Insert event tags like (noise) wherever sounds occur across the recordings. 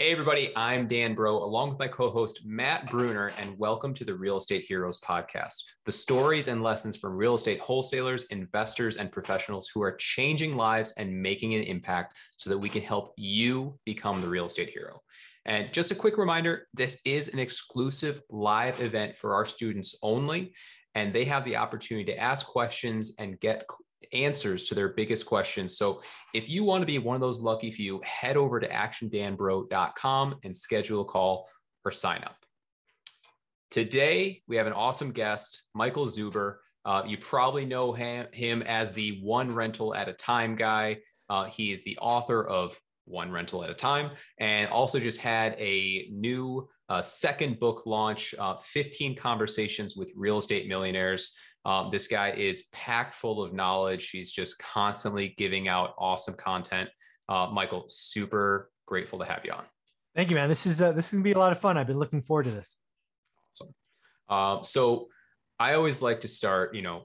Hey, everybody, I'm Dan Bro, along with my co host, Matt Bruner, and welcome to the Real Estate Heroes podcast. The stories and lessons from real estate wholesalers, investors, and professionals who are changing lives and making an impact so that we can help you become the real estate hero. And just a quick reminder this is an exclusive live event for our students only, and they have the opportunity to ask questions and get answers to their biggest questions. So if you want to be one of those lucky few, head over to actiondanbro.com and schedule a call or sign up. Today, we have an awesome guest, Michael Zuber. Uh, you probably know him, him, as the one rental at a time guy. Uh, he is the author of One Rental at a Time and also just had a new uh, second book launch uh, 15 Conversations with Real Estate Millionaires. Um, this guy is packed full of knowledge. He's just constantly giving out awesome content. Uh, Michael, super grateful to have you on. Thank you, man. This is uh, this is gonna be a lot of fun. I've been looking forward to this. Awesome. Um, so I always like to start, you know,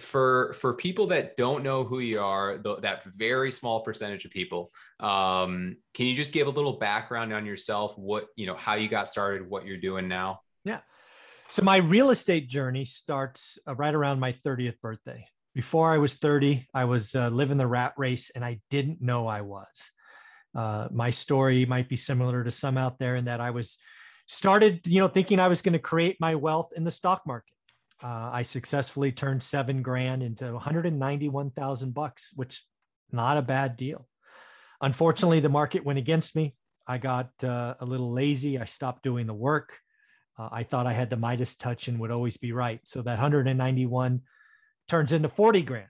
for for people that don't know who you are, the, that very small percentage of people, um, can you just give a little background on yourself? What you know, how you got started, what you're doing now? Yeah. So my real estate journey starts uh, right around my 30th birthday. Before I was 30, I was uh, living the rat race and I didn't know I was. Uh, my story might be similar to some out there in that I was started, you know, thinking I was going to create my wealth in the stock market. Uh, I successfully turned seven grand into 191,000 bucks, which not a bad deal. Unfortunately, the market went against me. I got uh, a little lazy. I stopped doing the work. Uh, I thought I had the Midas touch and would always be right. So that 191 turns into 40 grand.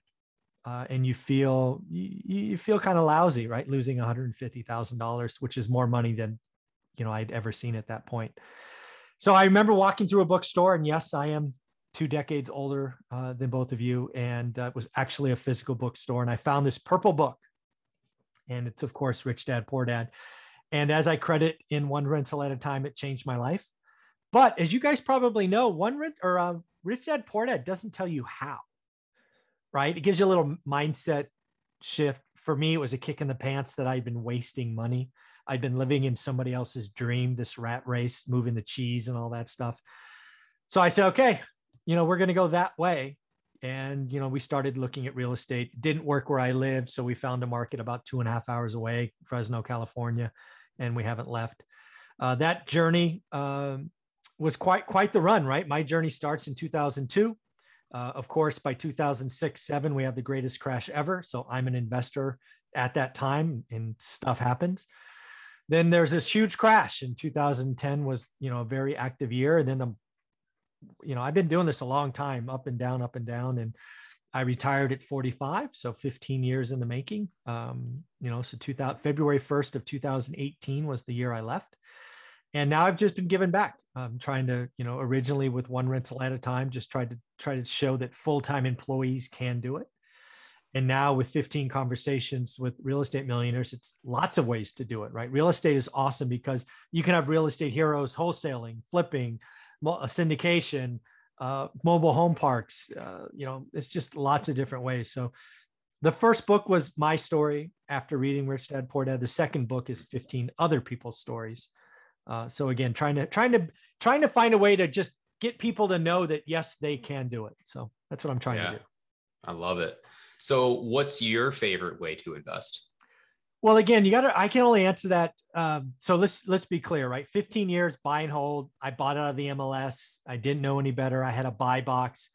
Uh, and you feel you, you feel kind of lousy, right? Losing $150,000, which is more money than you know I'd ever seen at that point. So I remember walking through a bookstore, and yes, I am two decades older uh, than both of you, and uh, it was actually a physical bookstore. And I found this purple book, and it's of course Rich Dad Poor Dad. And as I credit in one rental at a time, it changed my life. But as you guys probably know, one or uh, Rich Dad Poor Dad doesn't tell you how, right? It gives you a little mindset shift. For me, it was a kick in the pants that I'd been wasting money. I'd been living in somebody else's dream, this rat race, moving the cheese and all that stuff. So I said, okay, you know, we're going to go that way. And, you know, we started looking at real estate. Didn't work where I lived. So we found a market about two and a half hours away, Fresno, California, and we haven't left. Uh, that journey um, was quite quite the run, right? My journey starts in 2002. Uh, of course, by 2006, seven, we had the greatest crash ever. So I'm an investor at that time, and stuff happens. Then there's this huge crash in 2010 was you know a very active year, and then the you know I've been doing this a long time, up and down, up and down, and I retired at 45, so 15 years in the making. Um, you know, so 2000 February 1st of 2018 was the year I left and now I've just been given back. I'm trying to, you know, originally with one rental at a time, just tried to try to show that full-time employees can do it. And now with 15 conversations with real estate millionaires, it's lots of ways to do it, right? Real estate is awesome because you can have real estate heroes wholesaling, flipping, syndication, uh, mobile home parks. Uh, you know, it's just lots of different ways. So the first book was my story after reading Rich Dad Poor Dad. The second book is 15 other people's stories uh, so again, trying to trying to trying to find a way to just get people to know that yes, they can do it. So that's what I'm trying yeah, to do. I love it. So what's your favorite way to invest? Well, again, you got to. I can only answer that. Um, so let's let's be clear, right? 15 years buy and hold. I bought out of the MLS. I didn't know any better. I had a buy box.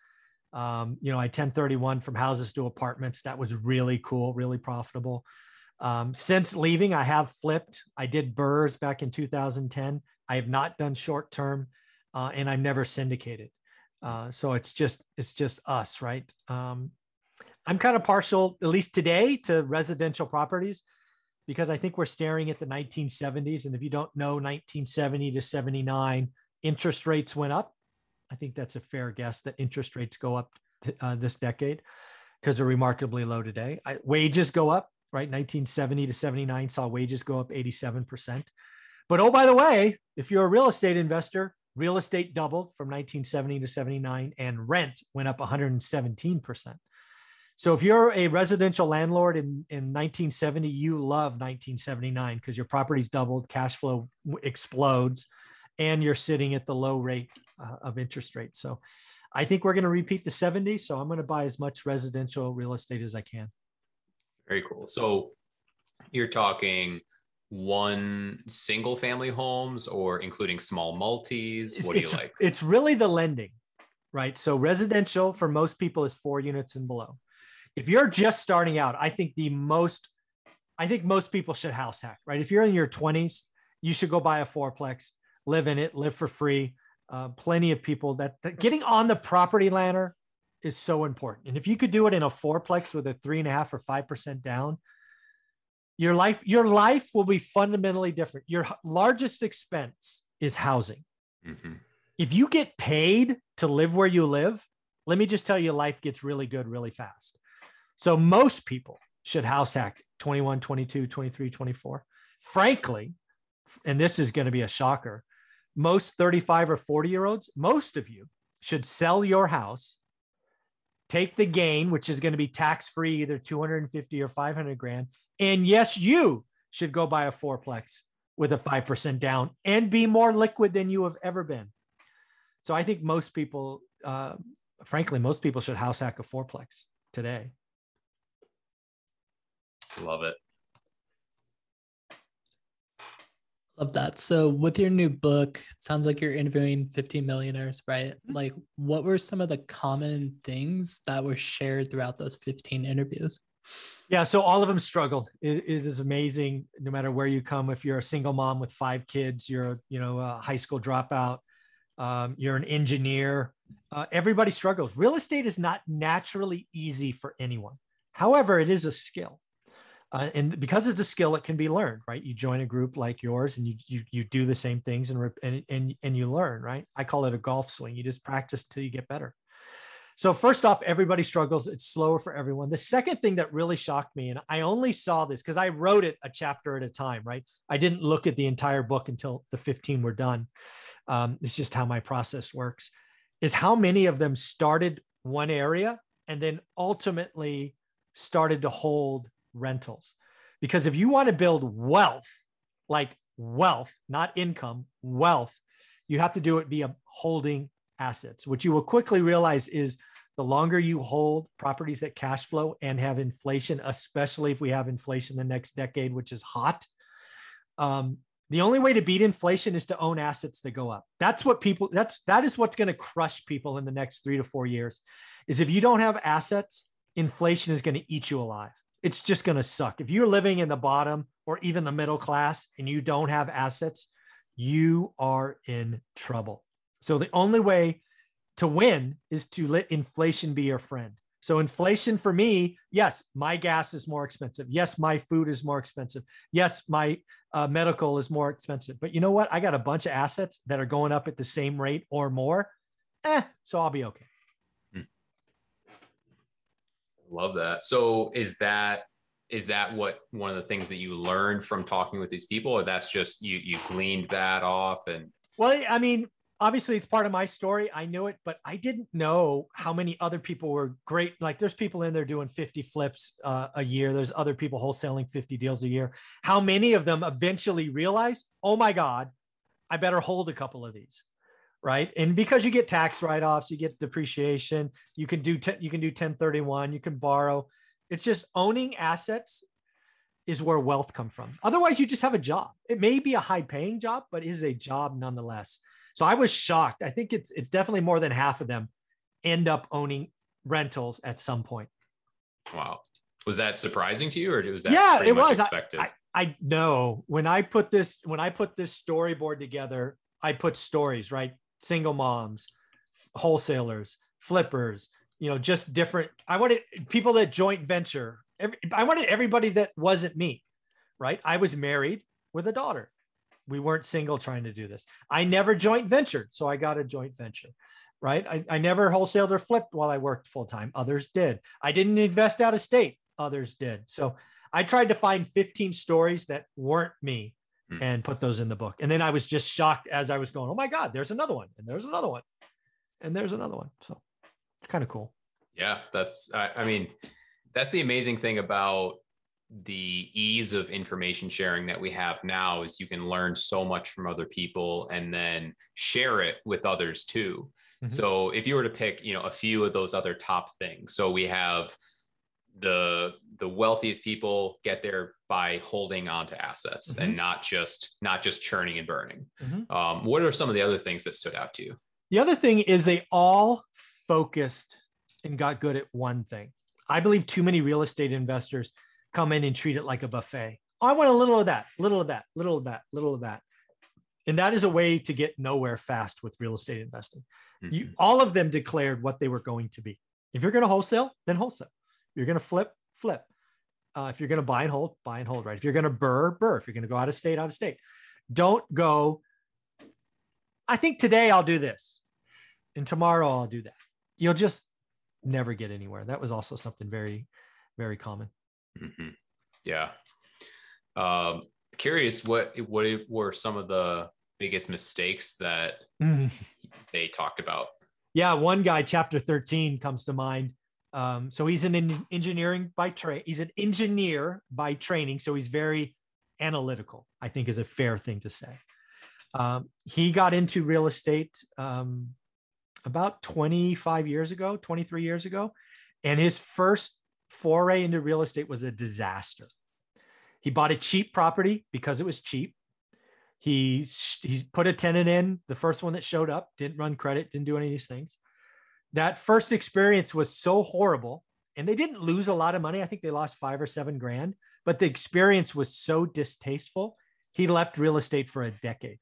Um, you know, I 1031 from houses to apartments. That was really cool, really profitable. Um, since leaving, I have flipped. I did BRRRRs back in 2010. I have not done short term, uh, and I've never syndicated. Uh, so it's just it's just us, right? Um, I'm kind of partial, at least today, to residential properties because I think we're staring at the 1970s. And if you don't know, 1970 to 79, interest rates went up. I think that's a fair guess that interest rates go up uh, this decade because they're remarkably low today. I, wages go up right? 1970 to 79 saw wages go up 87%. But oh, by the way, if you're a real estate investor, real estate doubled from 1970 to 79 and rent went up 117%. So if you're a residential landlord in, in 1970, you love 1979 because your property's doubled, cash flow explodes, and you're sitting at the low rate uh, of interest rates. So I think we're going to repeat the 70s. So I'm going to buy as much residential real estate as I can. Very cool. So you're talking one single family homes or including small multis? What do it's, you like? It's really the lending, right? So residential for most people is four units and below. If you're just starting out, I think the most, I think most people should house hack, right? If you're in your 20s, you should go buy a fourplex, live in it, live for free. Uh, plenty of people that, that getting on the property ladder is so important. And if you could do it in a fourplex with a three and a half or five percent down, your life your life will be fundamentally different your largest expense is housing mm-hmm. if you get paid to live where you live let me just tell you life gets really good really fast so most people should house hack 21 22 23 24 frankly and this is going to be a shocker most 35 or 40 year olds most of you should sell your house take the gain which is going to be tax free either 250 or 500 grand and yes, you should go buy a fourplex with a 5% down and be more liquid than you have ever been. So I think most people, uh, frankly, most people should house hack a fourplex today. Love it. Love that. So, with your new book, sounds like you're interviewing 15 millionaires, right? Mm-hmm. Like, what were some of the common things that were shared throughout those 15 interviews? Yeah, so all of them struggled. It, it is amazing, no matter where you come. If you're a single mom with five kids, you're a, you know a high school dropout, um, you're an engineer. Uh, everybody struggles. Real estate is not naturally easy for anyone. However, it is a skill, uh, and because it's a skill, it can be learned. Right? You join a group like yours, and you you, you do the same things, and, and and and you learn. Right? I call it a golf swing. You just practice till you get better. So first off, everybody struggles. It's slower for everyone. The second thing that really shocked me, and I only saw this because I wrote it a chapter at a time, right? I didn't look at the entire book until the 15 were done. Um, it's just how my process works, is how many of them started one area and then ultimately started to hold rentals. Because if you want to build wealth, like wealth, not income, wealth, you have to do it via holding assets. What you will quickly realize is the longer you hold properties that cash flow and have inflation, especially if we have inflation the next decade, which is hot, um, the only way to beat inflation is to own assets that go up. That's what people. That's that is what's going to crush people in the next three to four years. Is if you don't have assets, inflation is going to eat you alive. It's just going to suck. If you're living in the bottom or even the middle class and you don't have assets, you are in trouble. So the only way to win is to let inflation be your friend. So inflation for me, yes, my gas is more expensive. Yes, my food is more expensive. Yes, my uh, medical is more expensive. But you know what? I got a bunch of assets that are going up at the same rate or more. Eh, so I'll be okay. Hmm. Love that. So is that is that what one of the things that you learned from talking with these people, or that's just you you gleaned that off and well, I mean, obviously it's part of my story. I knew it, but I didn't know how many other people were great. Like there's people in there doing 50 flips uh, a year. There's other people wholesaling 50 deals a year. How many of them eventually realize, oh my God, I better hold a couple of these. Right. And because you get tax write-offs, you get depreciation, you can do, te- you can do 1031, you can borrow. It's just owning assets is where wealth come from. Otherwise you just have a job. It may be a high paying job, but it is a job nonetheless. So I was shocked. I think it's it's definitely more than half of them end up owning rentals at some point. Wow. Was that surprising to you or was that yeah, it was expected? I, I, I know when I put this when I put this storyboard together, I put stories, right? Single moms, wholesalers, flippers, you know, just different. I wanted people that joint venture. Every, I wanted everybody that wasn't me, right? I was married with a daughter we weren't single trying to do this. I never joint ventured, so I got a joint venture. Right. I, I never wholesaled or flipped while I worked full time. Others did. I didn't invest out of state. Others did. So I tried to find 15 stories that weren't me hmm. and put those in the book. And then I was just shocked as I was going, oh my God, there's another one. And there's another one. And there's another one. So kind of cool. Yeah. That's, I, I mean, that's the amazing thing about the ease of information sharing that we have now is you can learn so much from other people and then share it with others too. Mm-hmm. So if you were to pick, you know, a few of those other top things. So we have the the wealthiest people get there by holding on to assets mm-hmm. and not just not just churning and burning. Mm-hmm. Um, what are some of the other things that stood out to you? The other thing is they all focused and got good at one thing. I believe too many real estate investors come in and treat it like a buffet. Oh, I want a little of that, a little of that, a little of that, a little of that. And that is a way to get nowhere fast with real estate investing. Mm-hmm. You, all of them declared what they were going to be. If you're going to wholesale, then wholesale. You're going to flip, flip. Uh, if you're going to buy and hold, buy and hold, right? If you're going to burr, burr. If you're going to go out of state, out of state. Don't go, I think today I'll do this and tomorrow I'll do that. You'll just never get anywhere. That was also something very, very common. Mm-hmm. Yeah. Um, curious, what what were some of the biggest mistakes that mm-hmm. they talked about? Yeah, one guy, chapter thirteen, comes to mind. Um, so he's an in- engineering by trade. He's an engineer by training, so he's very analytical. I think is a fair thing to say. Um, he got into real estate um, about 25 years ago, 23 years ago, and his first foray into real estate was a disaster. He bought a cheap property because it was cheap. He he put a tenant in, the first one that showed up, didn't run credit, didn't do any of these things. That first experience was so horrible, and they didn't lose a lot of money. I think they lost five or seven grand, but the experience was so distasteful. He left real estate for a decade.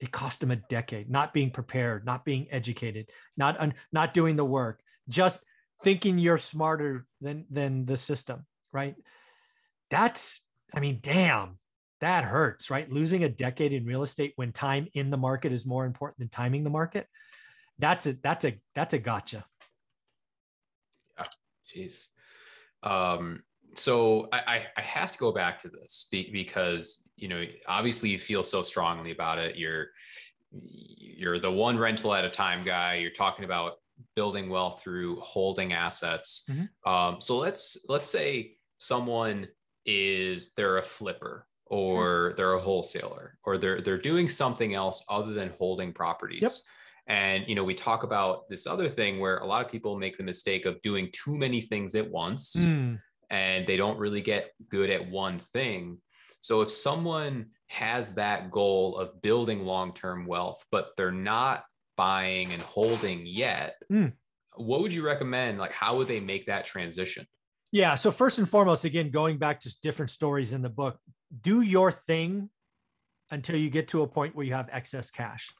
It cost him a decade, not being prepared, not being educated, not un, not doing the work, just thinking you're smarter than than the system, right? That's, I mean, damn, that hurts, right? Losing a decade in real estate when time in the market is more important than timing the market. That's a that's a that's a gotcha. Yeah, jeez. Um, so I, I have to go back to this because you know obviously you feel so strongly about it. You're you're the one rental at a time guy. You're talking about building wealth through holding assets. Mm-hmm. Um, so let's let's say someone is they're a flipper or mm-hmm. they're a wholesaler or they're they're doing something else other than holding properties. Yep. And you know, we talk about this other thing where a lot of people make the mistake of doing too many things at once mm. and they don't really get good at one thing. So if someone has that goal of building long-term wealth, but they're not buying and holding yet, mm. what would you recommend? Like, how would they make that transition? Yeah. So, first and foremost, again, going back to different stories in the book, do your thing until you get to a point where you have excess cash,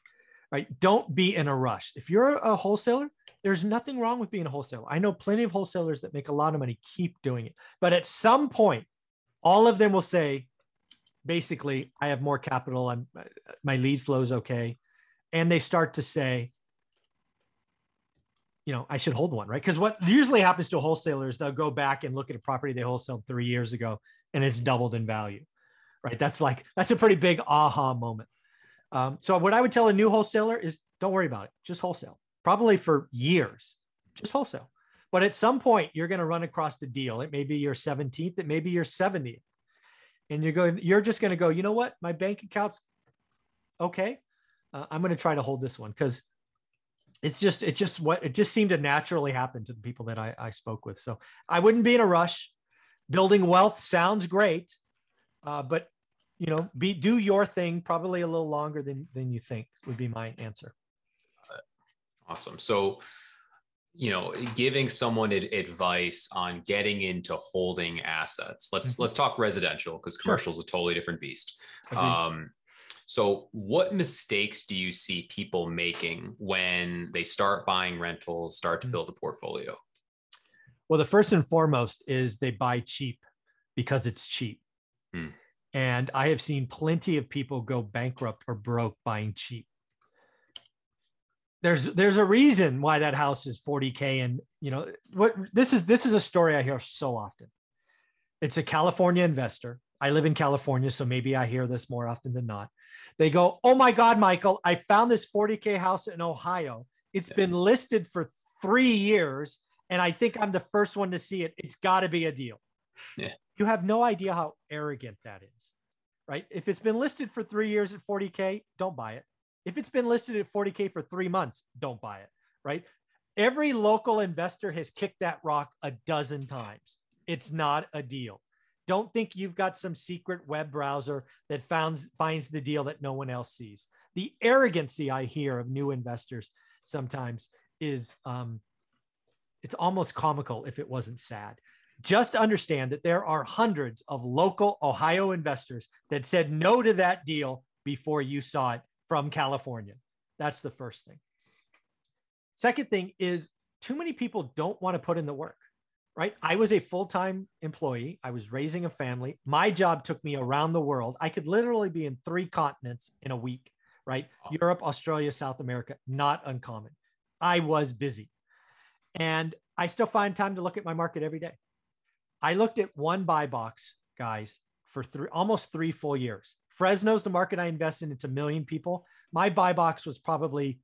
right? Don't be in a rush. If you're a wholesaler, there's nothing wrong with being a wholesaler. I know plenty of wholesalers that make a lot of money, keep doing it. But at some point, all of them will say, basically, I have more capital. I'm uh, my lead flow is okay and they start to say, you know, I should hold one, right? Because what usually happens to wholesalers, they'll go back and look at a property they wholesaled three years ago and it's doubled in value, right? That's like, that's a pretty big aha moment. Um, so, what I would tell a new wholesaler is don't worry about it, just wholesale, probably for years, just wholesale. But at some point, you're going to run across the deal. It may be your 17th, it may be your 70th. And you're going, you're just going to go, you know what? My bank account's okay uh, I'm going to try to hold this one because it's just it just what it just seemed to naturally happen to the people that I, I spoke with. So I wouldn't be in a rush. Building wealth sounds great, uh, but you know, be do your thing probably a little longer than than you think would be my answer. Awesome. So you know giving someone advice on getting into holding assets let's mm-hmm. let's talk residential because commercial is sure. a totally different beast um, so, what mistakes do you see people making when they start buying rentals, start to mm. build a portfolio? Well, the first and foremost is they buy cheap because it's cheap. Hmm. And I have seen plenty of people go bankrupt or broke buying cheap. There's there's a reason why that house is 40k and you know what this is this is a story I hear so often. It's a California investor. I live in California, so maybe I hear this more often than not. They go, Oh my God, Michael, I found this 40K house in Ohio. It's yeah. been listed for three years and I think I'm the first one to see it. It's got to be a deal. Yeah. You have no idea how arrogant that is, right? If it's been listed for three years at 40K, don't buy it. If it's been listed at 40K for three months, don't buy it, right? Every local investor has kicked that rock a dozen times. It's not a deal. Don't think you've got some secret web browser that finds, finds the deal that no one else sees. The arrogancy I hear of new investors sometimes is um, it's almost comical if it wasn't sad. Just understand that there are hundreds of local Ohio investors that said no to that deal before you saw it from California. That's the first thing. Second thing is too many people don't want to put in the work, right? I was a full time employee, I was raising a family. My job took me around the world. I could literally be in three continents in a week, right? Europe, Australia, South America, not uncommon. I was busy. And I still find time to look at my market every day. I looked at one buy box, guys, for three almost three full years. Fresno's the market I invest in. It's a million people. My buy box was probably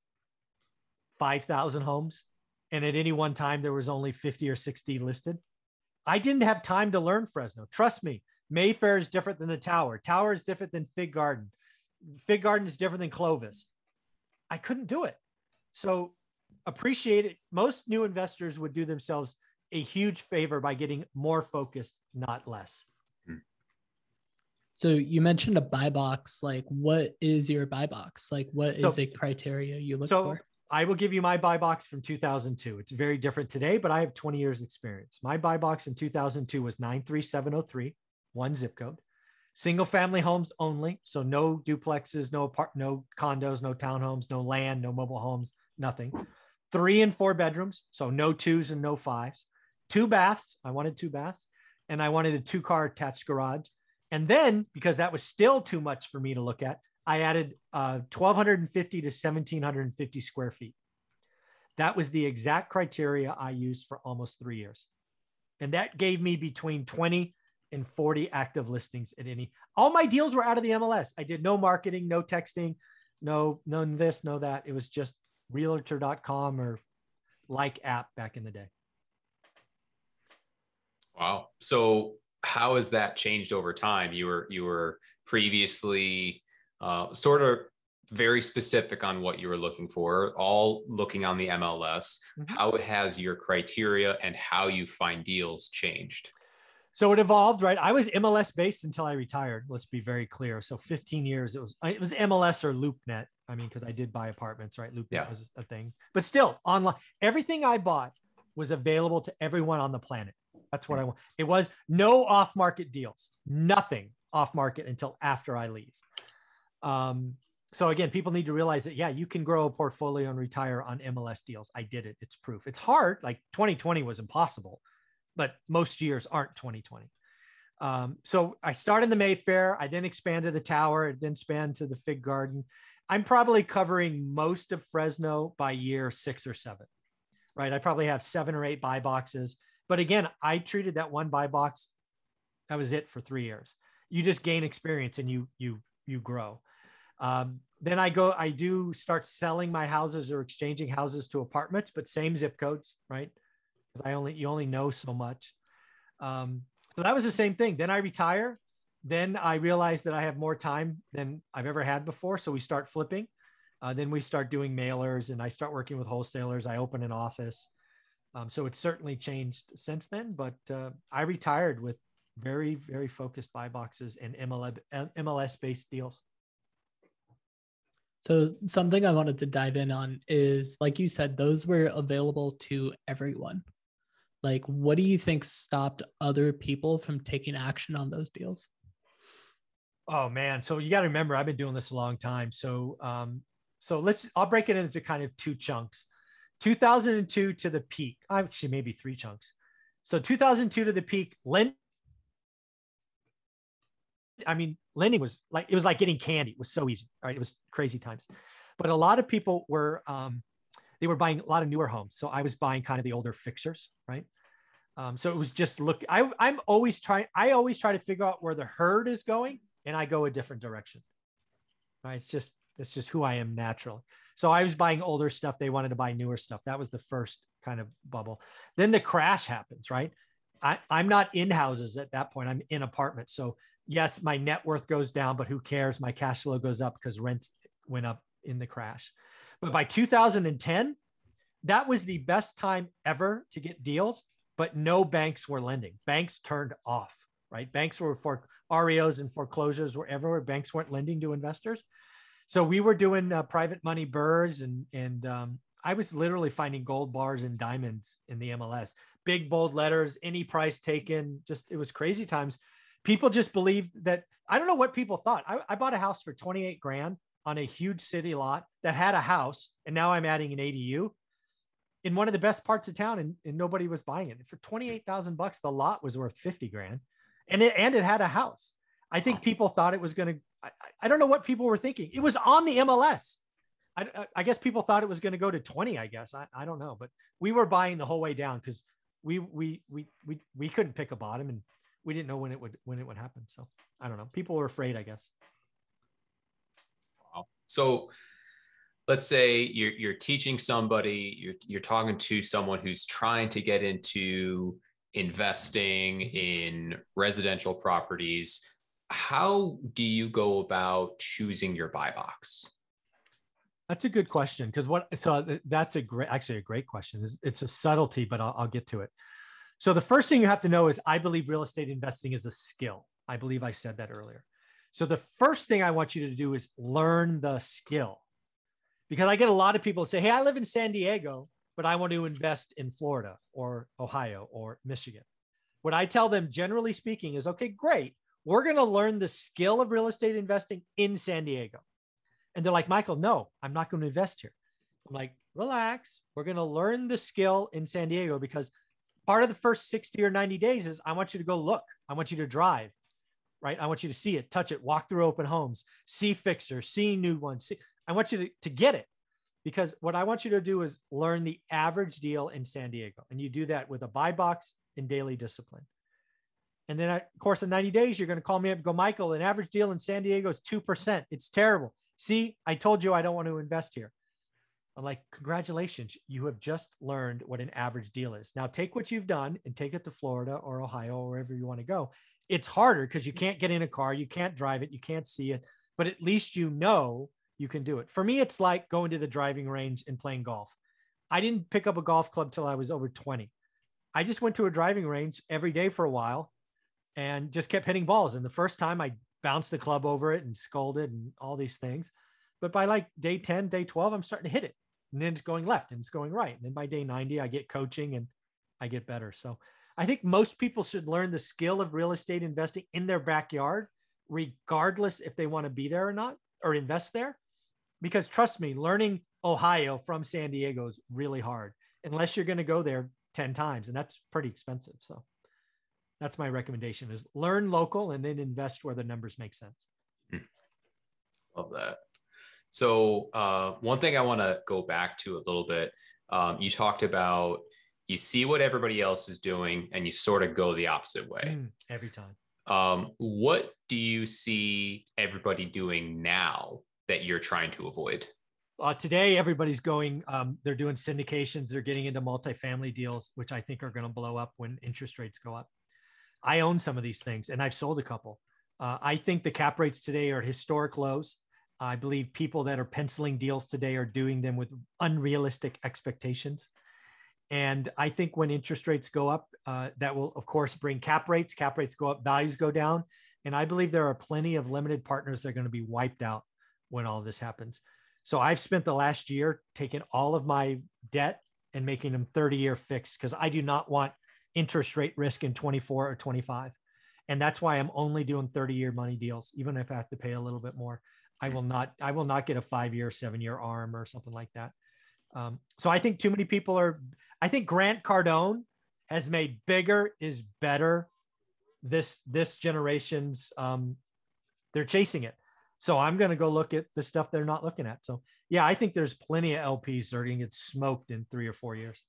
5,000 homes. And at any one time, there was only 50 or 60 listed. I didn't have time to learn Fresno. Trust me, Mayfair is different than the Tower. Tower is different than Fig Garden. Fig Garden is different than Clovis. I couldn't do it. So appreciate it. Most new investors would do themselves a huge favor by getting more focused, not less. Hmm. So you mentioned a buy box. Like, what is your buy box? Like, what is So- a criteria you look so for? I will give you my buy box from 2002. It's very different today, but I have 20 years experience. My buy box in 2002 was 93703, one zip code. Single family homes only, so no duplexes, no apart, no condos, no townhomes, no land, no mobile homes, nothing. Three and four bedrooms, so no twos and no fives. Two baths, I wanted two baths, and I wanted a two car attached garage. And then because that was still too much for me to look at, I added uh, 1,250 to 1,750 square feet. That was the exact criteria I used for almost three years. And that gave me between 20 and 40 active listings at any. All my deals were out of the MLS. I did no marketing, no texting, no, none this, no that. It was just realtor.com or like app back in the day. Wow. So how has that changed over time? You were you were previously uh, sort of very specific on what you were looking for, all looking on the MLS. Mhm. How has your criteria and how you find deals changed? So it evolved, right? I was MLS based until I retired. Let's be very clear. So 15 years, it was it was MLS or LoopNet. I mean, because I did buy apartments, right? LoopNet Yeah. was a thing, but still online. Everything I bought was available to everyone on the planet. That's what I want. It was no off market deals, nothing off market until after I leave. Um, so again, people need to realize that yeah, you can grow a portfolio and retire on MLS deals. I did it. It's proof. It's hard. Like 2020 was impossible, but most years aren't 2020. Um, so I started in the Mayfair. I then expanded the tower. It then spanned to the Fig Garden. I'm probably covering most of Fresno by year six or seven, right? I probably have seven or eight buy boxes. But again, I treated that one buy box. That was it for three years. You just gain experience and you you you grow. Um, then I go, I do start selling my houses or exchanging houses to apartments, but same zip codes, right? Because I only you only know so much. Um, so that was the same thing. Then I retire. Then I realize that I have more time than I've ever had before. So we start flipping. Uh, then we start doing mailers and I start working with wholesalers. I open an office. Um, so it's certainly changed since then, but uh, I retired with very, very focused buy boxes and MLS, based deals. So something I wanted to dive in on is like you said, those were available to everyone. Like, what do you think stopped other people from taking action on those deals? Oh man, so you got to remember I've been doing this a long time. So um so let's I'll break it into kind of two chunks. 2002 to the peak. Actually maybe three chunks. So 2002 to the peak, lend I mean, lending was like it was like getting candy. It was so easy, right? It was crazy times. But a lot of people were um they were buying a lot of newer homes. So I was buying kind of the older fixers, right? Um, so it was just look, I, I'm always trying, I always try to figure out where the herd is going and I go a different direction. Right. It's just, it's just who I am naturally. So I was buying older stuff. They wanted to buy newer stuff. That was the first kind of bubble. Then the crash happens, right? I, I'm not in houses at that point. I'm in apartments. So yes, my net worth goes down, but who cares? My cash flow goes up because rent went up in the crash. But by 2010, that was the best time ever to get deals, but no banks were lending. Banks turned off, right? Banks were for REOs and foreclosures were everywhere. Banks weren't lending to investors. So we were doing uh, private money BRRRRs and, and um, I was literally finding gold bars and diamonds in the MLS, big bold letters, any price taken. Just, it was crazy times. People just believed that, I don't know what people thought. I, I bought a house for 28 grand on a huge city lot that had a house. And now I'm adding an ADU in one of the best parts of town and, and nobody was buying it for 28,000 bucks. The lot was worth 50 grand and it, and it had a house. I think people thought it was going to, I, I don't know what people were thinking. It was on the MLS. I, I guess people thought it was going to go to 20, I guess. I, I don't know, but we were buying the whole way down because we, we, we, we, we couldn't pick a bottom and we didn't know when it would, when it would happen. So I don't know. People were afraid, I guess. Wow. So let's say you're, you're teaching somebody, you're, you're talking to someone who's trying to get into investing in residential properties. How do you go about choosing your buy box? That's a good question because what so that's a great actually a great question. It's, a subtlety, but I'll, I'll get to it. So the first thing you have to know is I believe real estate investing is a skill. I believe I said that earlier. So the first thing I want you to do is learn the skill. Because I get a lot of people say, "Hey, I live in San Diego, but I want to invest in Florida or Ohio or Michigan." What I tell them generally speaking is, "Okay, great. We're going to learn the skill of real estate investing in San Diego." And they're like, Michael, no, I'm not going to invest here. I'm like, relax. We're going to learn the skill in San Diego because part of the first 60 or 90 days is I want you to go look. I want you to drive, right? I want you to see it, touch it, walk through open homes, see fixer, see new ones. See, I want you to, to get it because what I want you to do is learn the average deal in San Diego. And you do that with a buy box and daily discipline. And then, of course, in 90 days, you're going to call me up and go, Michael, an average deal in San Diego is 2%. It's terrible. See, I told you I don't want to invest here. I'm like, congratulations, you have just learned what an average deal is. Now take what you've done and take it to Florida or Ohio or wherever you want to go. It's harder because you can't get in a car, you can't drive it, you can't see it, but at least you know you can do it. For me, it's like going to the driving range and playing golf. I didn't pick up a golf club till I was over 20. I just went to a driving range every day for a while and just kept hitting balls. And the first time I bounced the club over it and scolded and all these things. But by like day 10, day 12, I'm starting to hit it. And then it's going left and it's going right. And then by day 90, I get coaching and I get better. So I think most people should learn the skill of real estate investing in their backyard, regardless if they want to be there or not or invest there. Because trust me, learning Ohio from San Diego is really hard unless you're going to go there 10 times. And that's pretty expensive. So that's my recommendation is learn local and then invest where the numbers make sense. Hmm. love that. So uh, one thing i want to go back to a little bit um, you talked about you see what everybody else is doing and you sort of go the opposite way. Mm, every time. Um, what do you see everybody doing now that you're trying to avoid? Uh, today everybody's going um, they're doing syndications they're getting into multifamily deals which i think are going to blow up when interest rates go up I own some of these things and I've sold a couple. Uh, I think the cap rates today are historic lows. I believe people that are penciling deals today are doing them with unrealistic expectations. And I think when interest rates go up, uh, that will, of course, bring cap rates. Cap rates go up, values go down. And I believe there are plenty of limited partners that are going to be wiped out when all this happens. So I've spent the last year taking all of my debt and making them 30 year fixed because I do not want interest rate risk in 24 or 25. And that's why I'm only doing 30 year money deals, even if I have to pay a little bit more. I will not, I will not get a five year, seven year arm or something like that. Um, so I think too many people are, I think Grant Cardone has made bigger is better. This, this generation's, um, they're chasing it. So I'm going to go look at the stuff they're not looking at. So yeah, I think there's plenty of LPs that are going to get smoked in three or four years.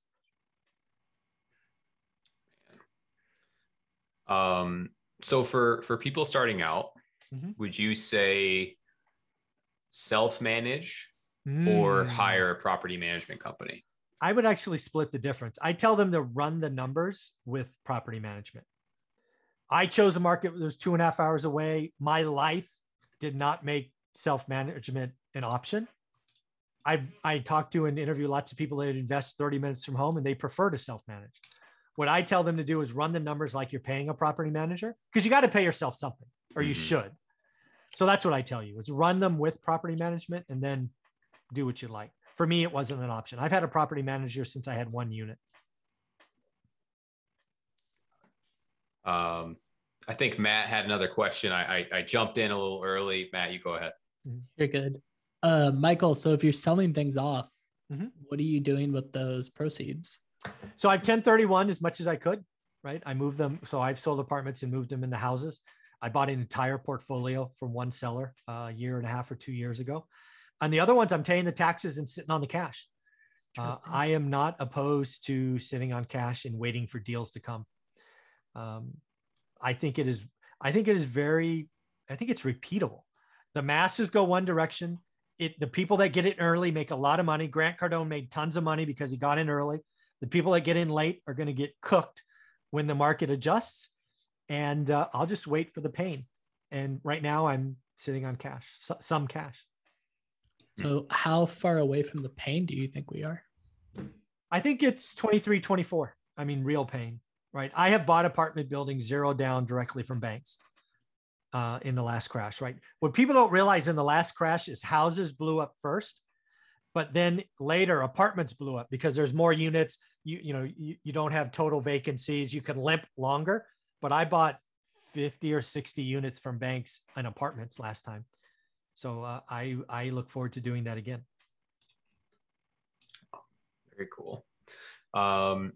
Um, so for for people starting out, mm-hmm. would you say self manage mm. or hire a property management company? I would actually split the difference. I tell them to run the numbers with property management. I chose a market that was two and a half hours away. My life did not make self management an option. I've I talked to and interview lots of people that invest 30 minutes from home and they prefer to self manage. What I tell them to do is run the numbers like you're paying a property manager because you got to pay yourself something or you mm-hmm. should. So that's what I tell you. It's run them with property management and then do what you like. For me, it wasn't an option. I've had a property manager since I had one unit. Um, I think Matt had another question. I, I, I jumped in a little early. Matt, you go ahead. Mm-hmm. You're good. Uh, Michael, so if you're selling things off, mm-hmm. what are you doing with those proceeds? So I've 1031 as much as I could, right? I moved them. So I've sold apartments and moved them into houses. I bought an entire portfolio from one seller uh, a year and a half or two years ago. And the other ones, I'm paying the taxes and sitting on the cash. Uh, I am not opposed to sitting on cash and waiting for deals to come. Um, I think it is. I think it is very. I think it's repeatable. The masses go one direction. It the people that get in early make a lot of money. Grant Cardone made tons of money because he got in early. The people that get in late are going to get cooked when the market adjusts. And uh, I'll just wait for the pain. And right now, I'm sitting on cash, so, some cash. So, how far away from the pain do you think we are? I think it's 23, 24. I mean, real pain right? I have bought apartment buildings zero down directly from banks uh, in the last crash, right? What people don't realize in the last crash is houses blew up first, but then later apartments blew up because there's more units. You you know you, you don't have total vacancies. You can limp longer. But I bought 50 or 60 units from banks and apartments last time, so uh, I I look forward to doing that again. Very cool. Um,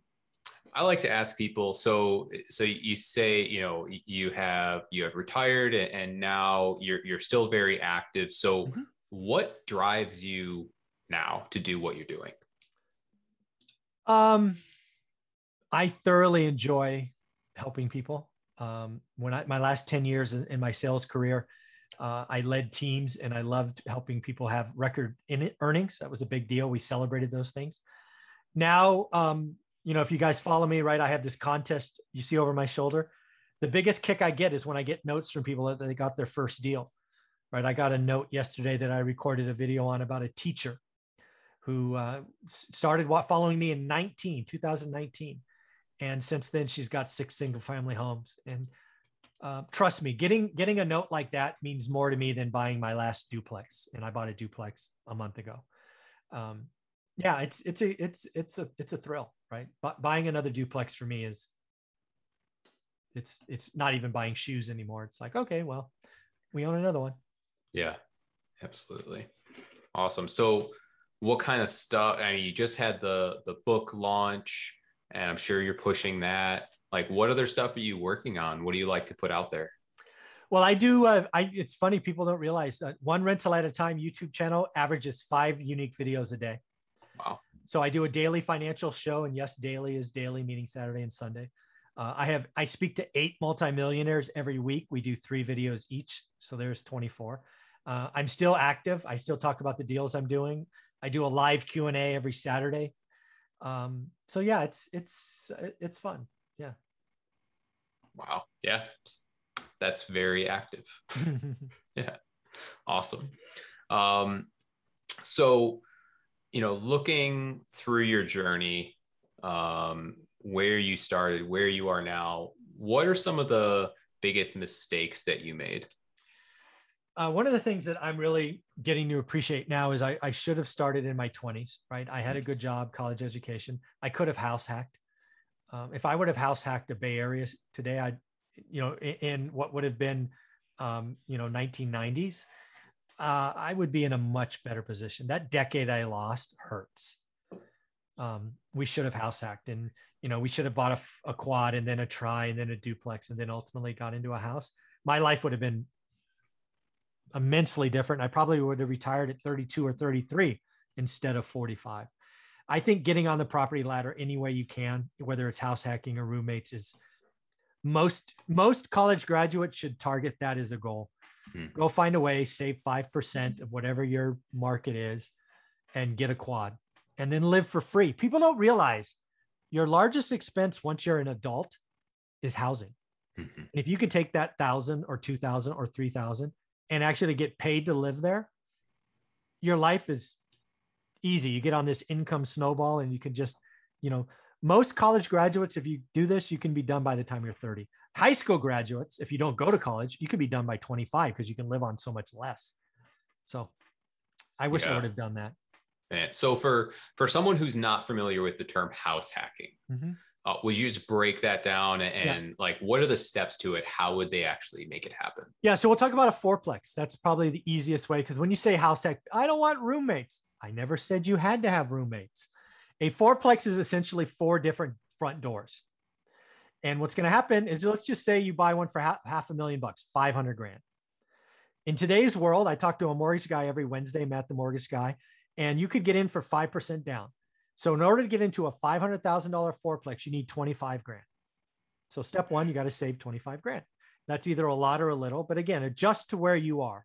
I like to ask people. So, so you say, you know, you have you have retired, and now you're you're still very active. So, mm-hmm. what drives you now to do what you're doing? Um, I thoroughly enjoy helping people. Um, when I my last ten years in, in my sales career, uh, I led teams and I loved helping people have record in earnings. That was a big deal. We celebrated those things. Now, um, you know, if you guys follow me, right, I have this contest you see over my shoulder. The biggest kick I get is when I get notes from people that they got their first deal, right? I got a note yesterday that I recorded a video on about a teacher who uh, started following me in 19, 2019. And since then, she's got six single family homes. And uh, trust me, getting getting a note like that means more to me than buying my last duplex. And I bought a duplex a month ago. Um, yeah, it's it's a it's it's a it's a thrill right? But buying another duplex for me is it's it's not even buying shoes anymore. It's like, okay, well, we own another one. Yeah, absolutely. Awesome. So what kind of stuff I mean you just had the the book launch and I'm sure you're pushing that. Like what other stuff are you working on? What do you like to put out there? Well, I do. Uh, I it's funny people don't realize that one rental at a time YouTube channel averages five unique videos a day. Wow so I do a daily financial show, and yes, daily is daily, meaning Saturday and Sunday. Uh, I have I speak to eight multimillionaires every week. We do three videos each, so there's 24. Uh, I'm still active. I still talk about the deals I'm doing. I do a live Q and A every Saturday. Um, so yeah, it's it's it's fun. Yeah. Wow. Yeah, that's very active. (laughs) yeah, awesome. Um, so you know, looking through your journey, um, where you started, where you are now, what are some of the biggest mistakes that you made? Uh, one of the things that I'm really getting to appreciate now is I, I, should have started in my 20s, right? I had a good job, college education. I could have house hacked. Um, if I would have house hacked a Bay Area today, I, you know, in, in what would have been, um, you know, 1990s, uh, I would be in a much better position. That decade I lost hurts. Um, we should have house hacked and, you know, we should have bought a, a quad and then a tri and then a duplex and then ultimately got into a house. My life would have been immensely different. I probably would have retired at 32 or 33 instead of 45. I think getting on the property ladder any way you can, whether it's house hacking or roommates, is most most college graduates should target that as a goal. Hmm. Go find a way, save 5% of whatever your market is and get a quad. and then live for free. People don't realize your largest expense once you're an adult is housing. Mm-hmm. And if you could take that thousand or two thousand or three thousand and actually get paid to live there, your life is easy. You get on this income snowball and you can just, you know, most college graduates, if you do this, you can be done by the time you're 30. High school graduates, if you don't go to college, you could be done by 25 because you can live on so much less. So I wish yeah. I would have done that. And so for for someone who's not familiar with the term house hacking, mm-hmm. Uh, would you just break that down and, yeah. like what are the steps to it? How would they actually make it happen? Yeah, so we'll talk about a fourplex. That's probably the easiest way because when you say house hack, I don't want roommates. I never said you had to have roommates. A fourplex is essentially four different front doors. And what's going to happen is let's just say you buy one for half, half a million bucks, 500 grand. In today's world, I talk to a mortgage guy every Wednesday, Matt the mortgage guy, and you could get in for 5% down. So in order to get into a $500,000 fourplex, you need 25 grand. So step one, you got to save 25 grand. That's either a lot or a little, but again, adjust to where you are.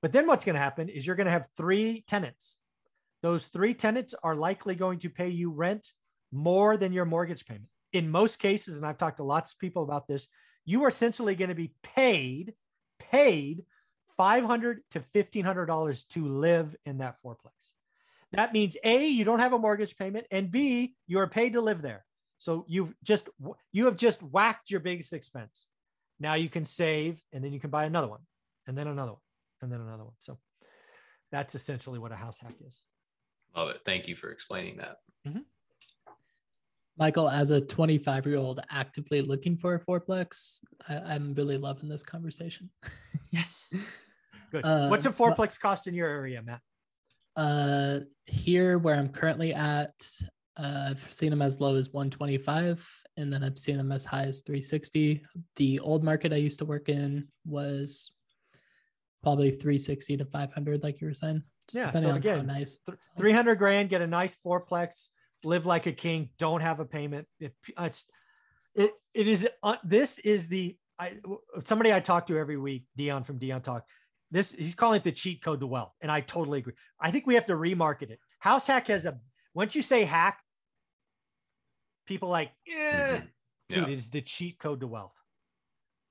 But then what's going to happen is you're going to have three tenants. Those three tenants are likely going to pay you rent more than your mortgage payment. In most cases, and I've talked to lots of people about this, you are essentially going to be paid, paid 500 to $1,500 to live in that fourplex. That means A, you don't have a mortgage payment, and B, you are paid to live there. So you've just you have just whacked your biggest expense. Now you can save, and then you can buy another one, and then another one, and then another one. So that's essentially what a house hack is. Love it. Thank you for explaining that. Mm-hmm. Michael, as a 25 year old actively looking for a fourplex, I, am really loving this conversation. (laughs) yes. Good. Uh, What's a fourplex cost in your area, Matt? Uh, here where I'm currently at, uh, I've seen them as low as 125, and then I've seen them as high as 360. The old market I used to work in was probably 360 to 500, like you were saying. Just yeah. So again, nice. 300 grand, get a nice fourplex, live like a king, don't have a payment. It, it's, it, it is, uh, this is the, I, somebody I talk to every week, Dion from Dion Talk, this he's calling it the cheat code to wealth. And I totally agree. I think we have to remarket it. House hack has a, once you say hack, people like, eh, mm-hmm. yeah. dude, it's the cheat code to wealth.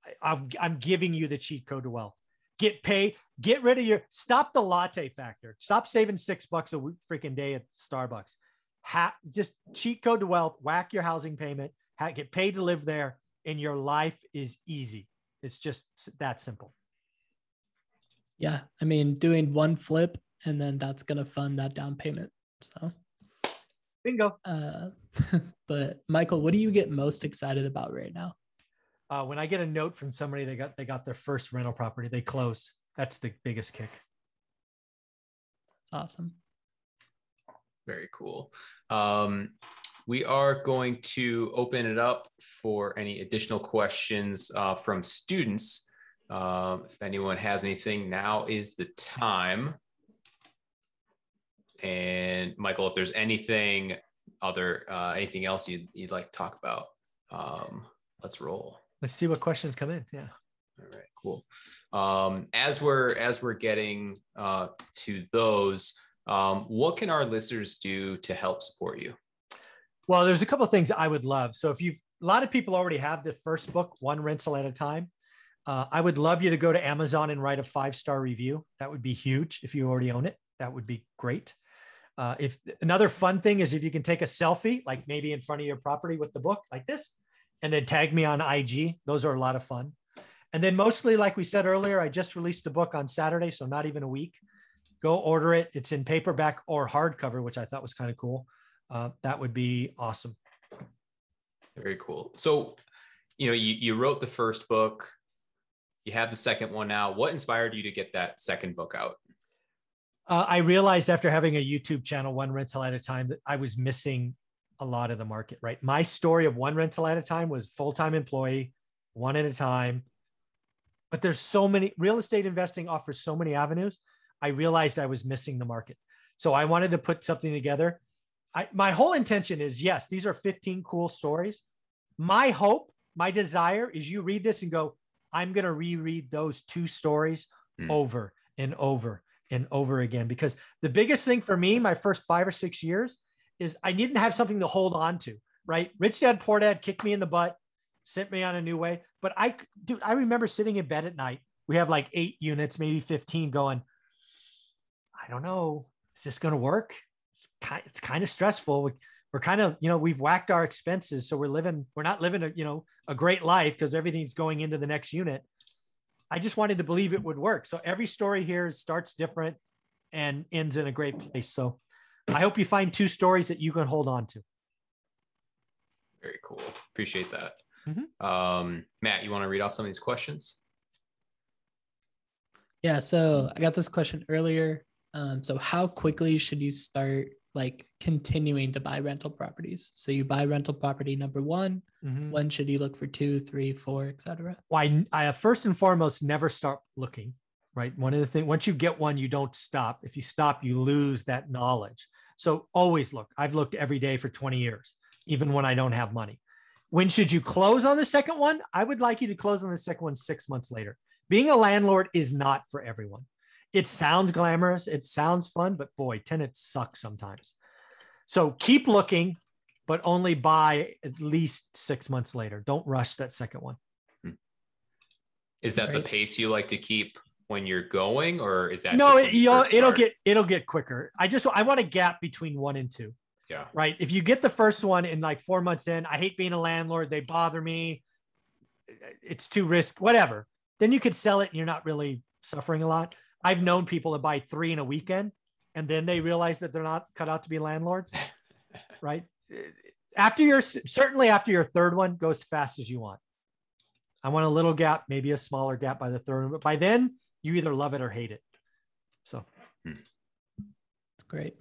I, I'm, I'm giving you the cheat code to wealth get paid, get rid of your stop the latte factor. Stop saving six bucks a freaking day at Starbucks. Ha, just cheat code to wealth, whack your housing payment, ha, get paid to live there, and your life is easy. It's just that simple. Yeah. I mean, doing one flip and then that's going to fund that down payment. So, bingo. Uh, (laughs) but Michael, what do you get most excited about right now? uh, when I get a note from somebody they got they got their first rental property, they closed. That's the biggest kick. That's awesome. Very cool. Um, we are going to open it up for any additional questions uh, from students. Um, if anyone has anything, now is the time. And Michael, if there's anything other, uh, anything else you'd, you'd like to talk about, um, let's roll let's see what questions come in. Yeah. All right, cool. Um, as we're as we're getting uh, to those, um, what can our listeners do to help support you? Well, there's a couple of things I would love. So if you've a lot of people already have the first book, one rental at a time. Uh, I would love you to go to Amazon and write a five star review. That would be huge if you already own it. That would be great. Uh, if another fun thing is if you can take a selfie, like maybe in front of your property with the book, like this, and then tag me on IG. Those are a lot of fun. And then mostly, like we said earlier, I just released a book on Saturday, so not even a week. Go order it. It's in paperback or hardcover, which I thought was kind of cool. Uh, that would be awesome. Very cool. So, you know, you, you wrote the first book, you have the second one now. What inspired you to get that second book out? Uh, I realized after having a YouTube channel, one rental at a time, that I was missing a lot of the market, right? My story of one rental at a time was full time employee, one at a time. But there's so many, real estate investing offers so many avenues. I realized I was missing the market. So I wanted to put something together. I, my whole intention is yes, these are 15 cool stories. My hope, my desire is you read this and go, I'm going to reread those two stories mm. over and over and over again. Because the biggest thing for me, my first five or six years, is I didn't have something to hold on to, right? Rich dad, poor dad kicked me in the butt, sent me on a new way. But I, dude, I remember sitting in bed at night. We have like eight units, maybe 15 going, I don't know. Is this going to work? It's kind, it's kind of stressful. We, we're kind of, you know, we've whacked our expenses. So we're living, we're not living a, you know, a great life because everything's going into the next unit. I just wanted to believe it would work. So every story here starts different and ends in a great place. So I hope you find two stories that you can hold on to. Very cool. Appreciate that. Mhm. Um, Matt, you want to read off some of these questions? Yeah, so I got this question earlier. Um, so how quickly should you start like continuing to buy rental properties? So you buy rental property number one. Mhm. When should you look for two, three, four, etc.? Well, I, I first and foremost never start looking. Right. One of the things once you get one, you don't stop. If you stop, you lose that knowledge. So always look. I've looked every day for 20 years, even when I don't have money. When should you close on the second one? I would like you to close on the second one six months later. Being a landlord is not for everyone. It sounds glamorous, it sounds fun, but boy, tenants suck sometimes. So keep looking, but only buy at least six months later. Don't rush that second one. Hmm. Is that the pace you like to keep when you're going, or is that no, it, you you'll, it'll get it'll get quicker. I just I want a gap between one and two. yeah. right? If you get the first one in like four months in, I hate being a landlord. They bother me. It's too risk, whatever. Then you could sell it and you're not really suffering a lot. I've known people that buy three in a weekend and then they realize that they're not cut out to be landlords, (laughs) right? After your, certainly after your third one, go as fast as you want. I want a little gap, maybe a smaller gap by the third one, but by then you either love it or hate it. So hmm. It's great.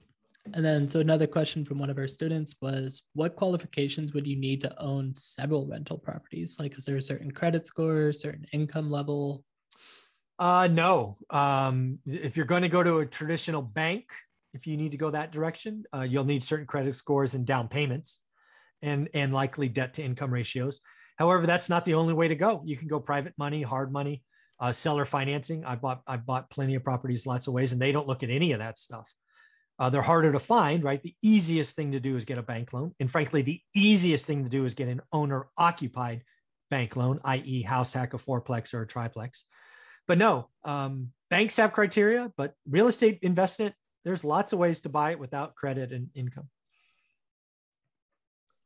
And then, so another question from one of our students was what qualifications would you need to own several rental properties? Like, is there a certain credit score, certain income level? Uh, no. Um, if you're going to go to a traditional bank, if you need to go that direction, uh, you'll need certain credit scores and down payments, and and likely debt to income ratios. However, that's not the only way to go. You can go private money, hard money, uh, seller financing. I bought I bought plenty of properties lots of ways, and they don't look at any of that stuff. Uh, they're harder to find, right? The easiest thing to do is get a bank loan, and frankly, the easiest thing to do is get an owner occupied bank loan, i.e., house hack, a fourplex or a triplex but no, um, banks have criteria, but real estate investment, there's lots of ways to buy it without credit and income.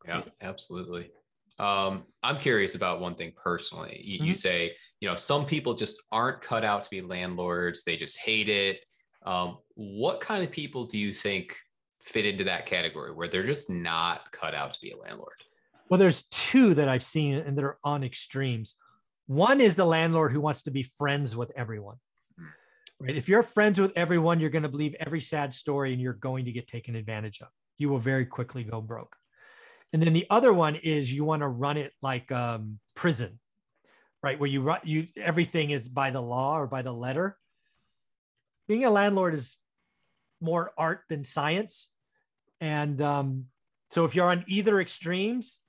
Yeah, absolutely. Um, I'm curious about one thing personally. You, you Mhm. say, you know, some people just aren't cut out to be landlords, they just hate it. Um, what kind of people do you think fit into that category where they're just not cut out to be a landlord? Well, there's two that I've seen and that are on extremes. One is the landlord who wants to be friends with everyone. Right? If you're friends with everyone, you're going to believe every sad story and you're going to get taken advantage of. You will very quickly go broke. And then the other one is you want to run it like um, prison, right? Where you run you everything is by the law or by the letter. Being a landlord is more art than science, and um, so if you're on either extremes,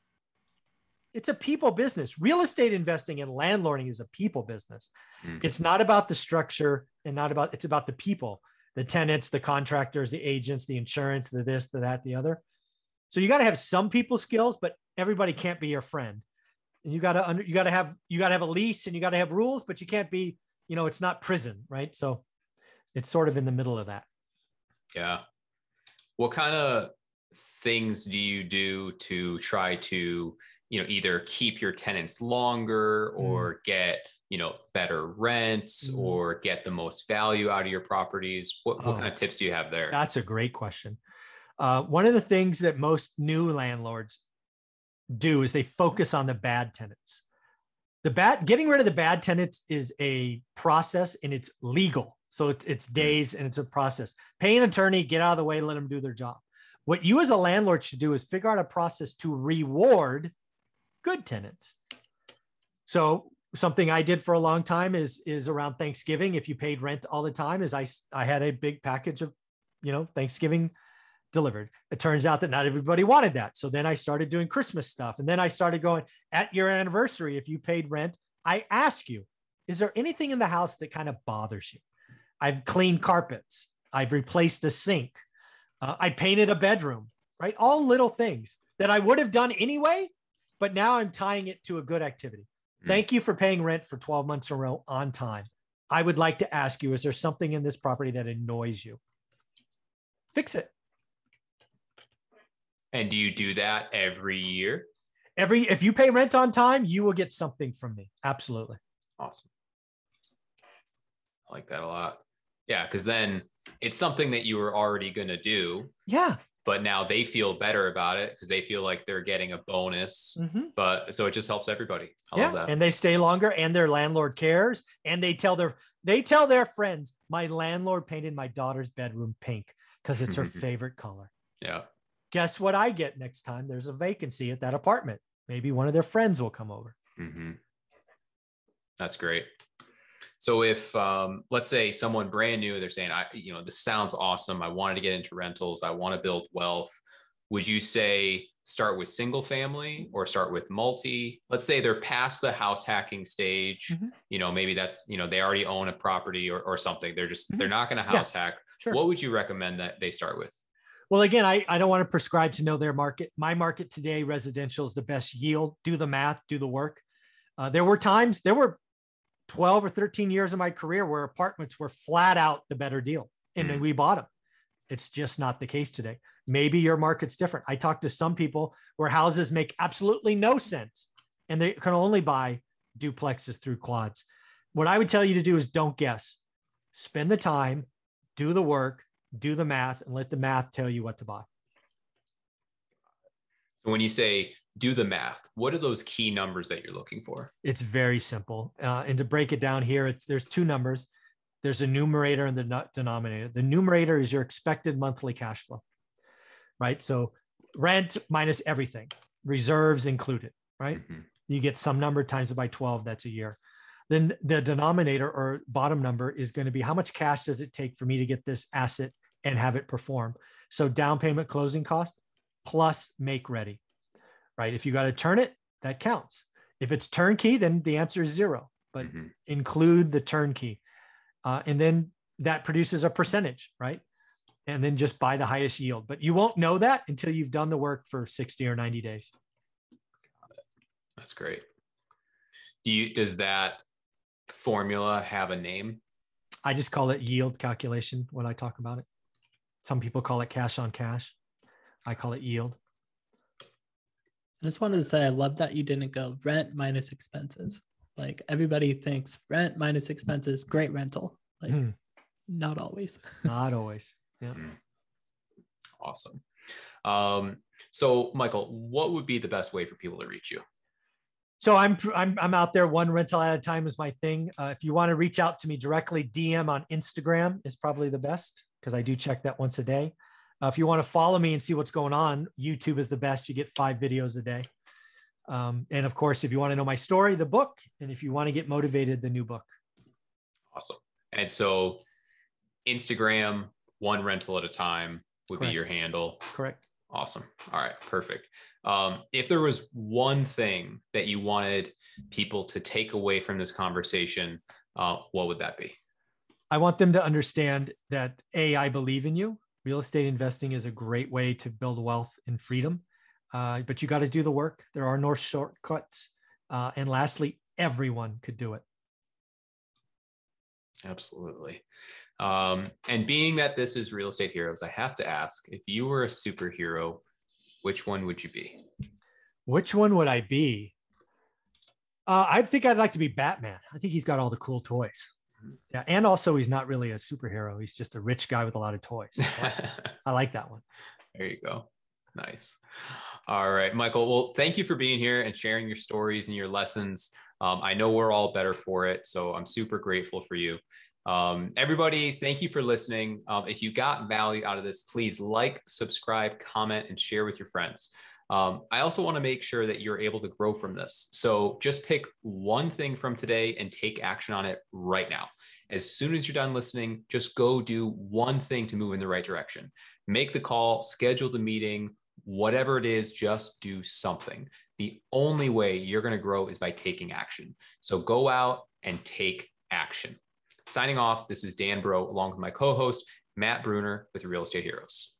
it's a people business. Real estate investing and landlording is a people business. Mm. It's not about the structure and not about it's about the people, the tenants, the contractors, the agents, the insurance, the this, the that, the other. So you got to have some people skills, but everybody can't be your friend. And you got to under you got to have you got to have a lease and you got to have rules, but you can't be, you know, it's not prison, right? So it's sort of in the middle of that. Yeah. What kind of things do you do to try to, you know, either keep your tenants longer or get, you know, better rents Mm. or get the most value out of your properties? What, what Oh. kind of tips do you have there? That's a great question. Uh, one of the things that most new landlords do is they focus on the bad tenants. The bad getting rid of the bad tenants is a process and it's legal. So it's, it's days and it's a process. Pay an attorney, get out of the way, let them do their job. What you as a landlord should do is figure out a process to reward good tenants. So something I did for a long time is is around Thanksgiving. If you paid rent all the time, is I I had a big package of you know Thanksgiving delivered. It turns out that not everybody wanted that. So then I started doing Christmas stuff, and then I started going at your anniversary. If you paid rent, I ask you, is there anything in the house that kind of bothers you? I've cleaned carpets. I've replaced a sink. Uh, I painted a bedroom. right? All little things that I would have done anyway, but now I'm tying it to a good activity. Mm. Thank you for paying rent for 12 months in a row on time. I would like to ask you is there something in this property that annoys you? Fix it. And do you do that every year? Every if you pay rent on time, you will get something from me. Absolutely. Awesome. I like that a lot. Yeah, because then it's something that you were already going to do, Yeah. But now they feel better about it because they feel like they're getting a bonus. Mhm. But so it just helps everybody. I yeah. love that. And they stay longer and their landlord cares. And they tell their they tell their friends, my landlord painted my daughter's bedroom pink because it's her (laughs) favorite color. yeah. Guess what I get next time there's a vacancy at that apartment? Maybe one of their friends will come over. hmm That's great. So if um, let's say someone brand new, they're saying, I, you know, this sounds awesome. I wanted to get into rentals. I want to build wealth. Would you say start with single family or start with multi? Let's say they're past the house hacking stage. Mhm. You know, maybe that's, you know, they already own a property or, or something. They're just, Mhm. they're not going to Yeah. house hack. Sure. What would you recommend that they start with? Well, again, I, I don't want to prescribe to know their market. My market today, residential is the best yield. Do the math, do the work. Uh, there were times, there were 12 or 13 years of my career where apartments were flat out the better deal. And then Mm. we bought them. It's just not the case today. Maybe your market's different. I talked to some people where houses make absolutely no sense and they can only buy duplexes through quads. What I would tell you to do is don't guess. Spend the time, do the work, do the math, and let the math tell you what to buy. So when you say do the math, what are those key numbers that you're looking for? It's very simple. Uh, and to break it down here, it's there's two numbers. There's a numerator and the denominator. The numerator is your expected monthly cash flow, right? So rent minus everything, reserves included, right? Mhm. You get some number times it by 12, that's a year. Then the denominator or bottom number is going to be how much cash does it take for me to get this asset and have it perform? So down payment closing cost plus make ready, right? If you got to turn it, that counts. If it's turnkey, then the answer is zero, but Mhm. include the turnkey. Uh, and then that produces a percentage, right? And then just buy the highest yield. But you won't know that until you've done the work for 60 or 90 days. That's great. Do you does that formula have a name? I just call it yield calculation when I talk about it. Some people call it cash on cash. I call it yield. I just wanted to say I love that you didn't go rent minus expenses. Like everybody thinks rent minus expenses, great rental. Like Hmm. not always. (laughs) Not always. Yeah. Awesome. Um, so Michael, what would be the best way for people to reach you? So I'm I'm I'm out there one rental at a time is my thing. Uh, if you want to reach out to me directly, DM on Instagram is probably the best because I do check that once a day. Uh, if you want to follow me and see what's going on, YouTube is the best. You get five videos a day. Um, and of course, if you want to know my story, the book, and if you want to get motivated, the new book. Awesome. And so Instagram, one rental at a time would Correct. be your handle. Correct. Awesome. All right, perfect. Um, if there was one thing that you wanted people to take away from this conversation, uh, what would that be? I want them to understand that A, I believe in you. Real estate investing is a great way to build wealth and freedom, uh, but you got to do the work. There are no shortcuts. Uh, and lastly, everyone could do it. Absolutely. Um, and being that this is Real Estate Heroes, I have to ask if you were a superhero, which one would you be? Which one would I be? Uh, I think I'd like to be Batman. I think he's got all the cool toys. Yeah, and also he's not really a superhero. He's just a rich guy with a lot of toys. (laughs) I like that one. there you go. Nice. All right, Michael. Well, thank you for being here and sharing your stories and your lessons. Um, I know we're all better for it. So I'm super grateful for you. Um, everybody, thank you for listening. Um, if you got value out of this, please like, subscribe, comment, and share with your friends. Um, I also want to make sure that you're able to grow from this. So just pick one thing from today and take action on it right now. As soon as you're done listening, just go do one thing to move in the right direction. Make the call, schedule the meeting, whatever it is, just do something. The only way you're going to grow is by taking action. So go out and take action. Signing off, this is Dan Bro, along with my co host, Matt Bruner with Real Estate Heroes.